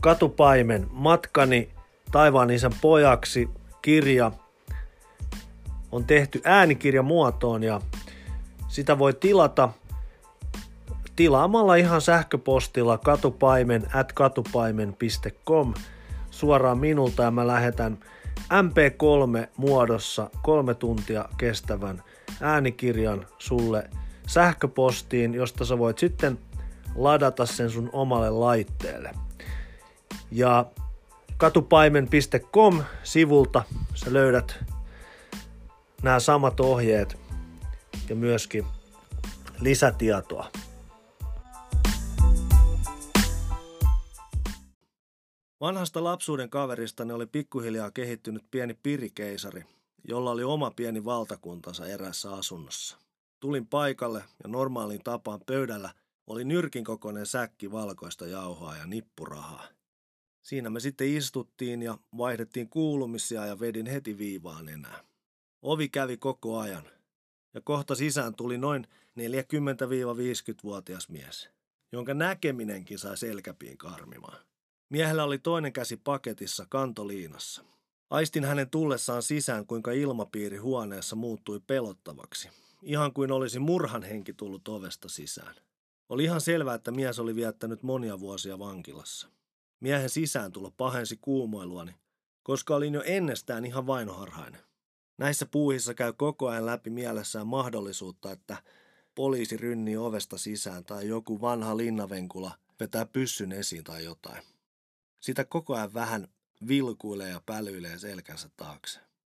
Katupaimen matkani taivaan isän pojaksi kirja on tehty äänikirjamuotoon ja sitä voi tilata tilaamalla ihan sähköpostilla katupaimen at katupaimen.com suoraan minulta ja mä lähetän MP3 muodossa kolme tuntia kestävän äänikirjan sulle sähköpostiin, josta sä voit sitten ladata sen sun omalle laitteelle. Ja katupaimen.com sivulta sä löydät nämä samat ohjeet ja myöskin lisätietoa. Vanhasta lapsuuden kaveristani oli pikkuhiljaa kehittynyt pieni pirikeisari, jolla oli oma pieni valtakuntansa erässä asunnossa. Tulin paikalle ja normaaliin tapaan pöydällä oli nyrkin kokoinen säkki valkoista jauhaa ja nippurahaa. Siinä me sitten istuttiin ja vaihdettiin kuulumisia ja vedin heti viivaan enää. Ovi kävi koko ajan ja kohta sisään tuli noin 40-50-vuotias mies, jonka näkeminenkin sai selkäpiin karmimaan. Miehellä oli toinen käsi paketissa kantoliinassa. Aistin hänen tullessaan sisään, kuinka ilmapiiri huoneessa muuttui pelottavaksi. Ihan kuin olisi murhan henki tullut ovesta sisään. Oli ihan selvää, että mies oli viettänyt monia vuosia vankilassa. Miehen sisääntulo pahensi kuumoiluani, koska olin jo ennestään ihan vainoharhainen. Näissä puuhissa käy koko ajan läpi mielessään mahdollisuutta, että poliisi rynnii ovesta sisään tai joku vanha linnavenkula vetää pyssyn esiin tai jotain. Sitä koko ajan vähän vilkuilee ja pälyilee selkänsä taakse.